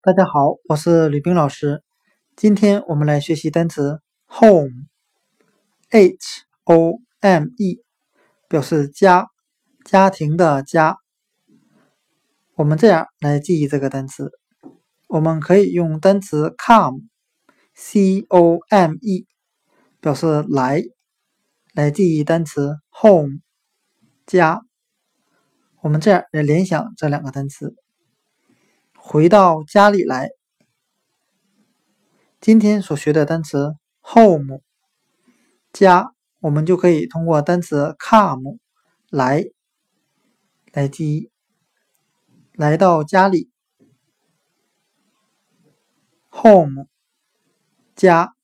大家好，我是吕冰老师。今天我们来学习单词 home，h o m e，表示家、家庭的家。我们这样来记忆这个单词，我们可以用单词 come，c o m e，表示来，来记忆单词 home，家。我们这样来联想这两个单词。回到家里来。今天所学的单词 home 家，我们就可以通过单词 come 来来记忆。来到家里，home 家。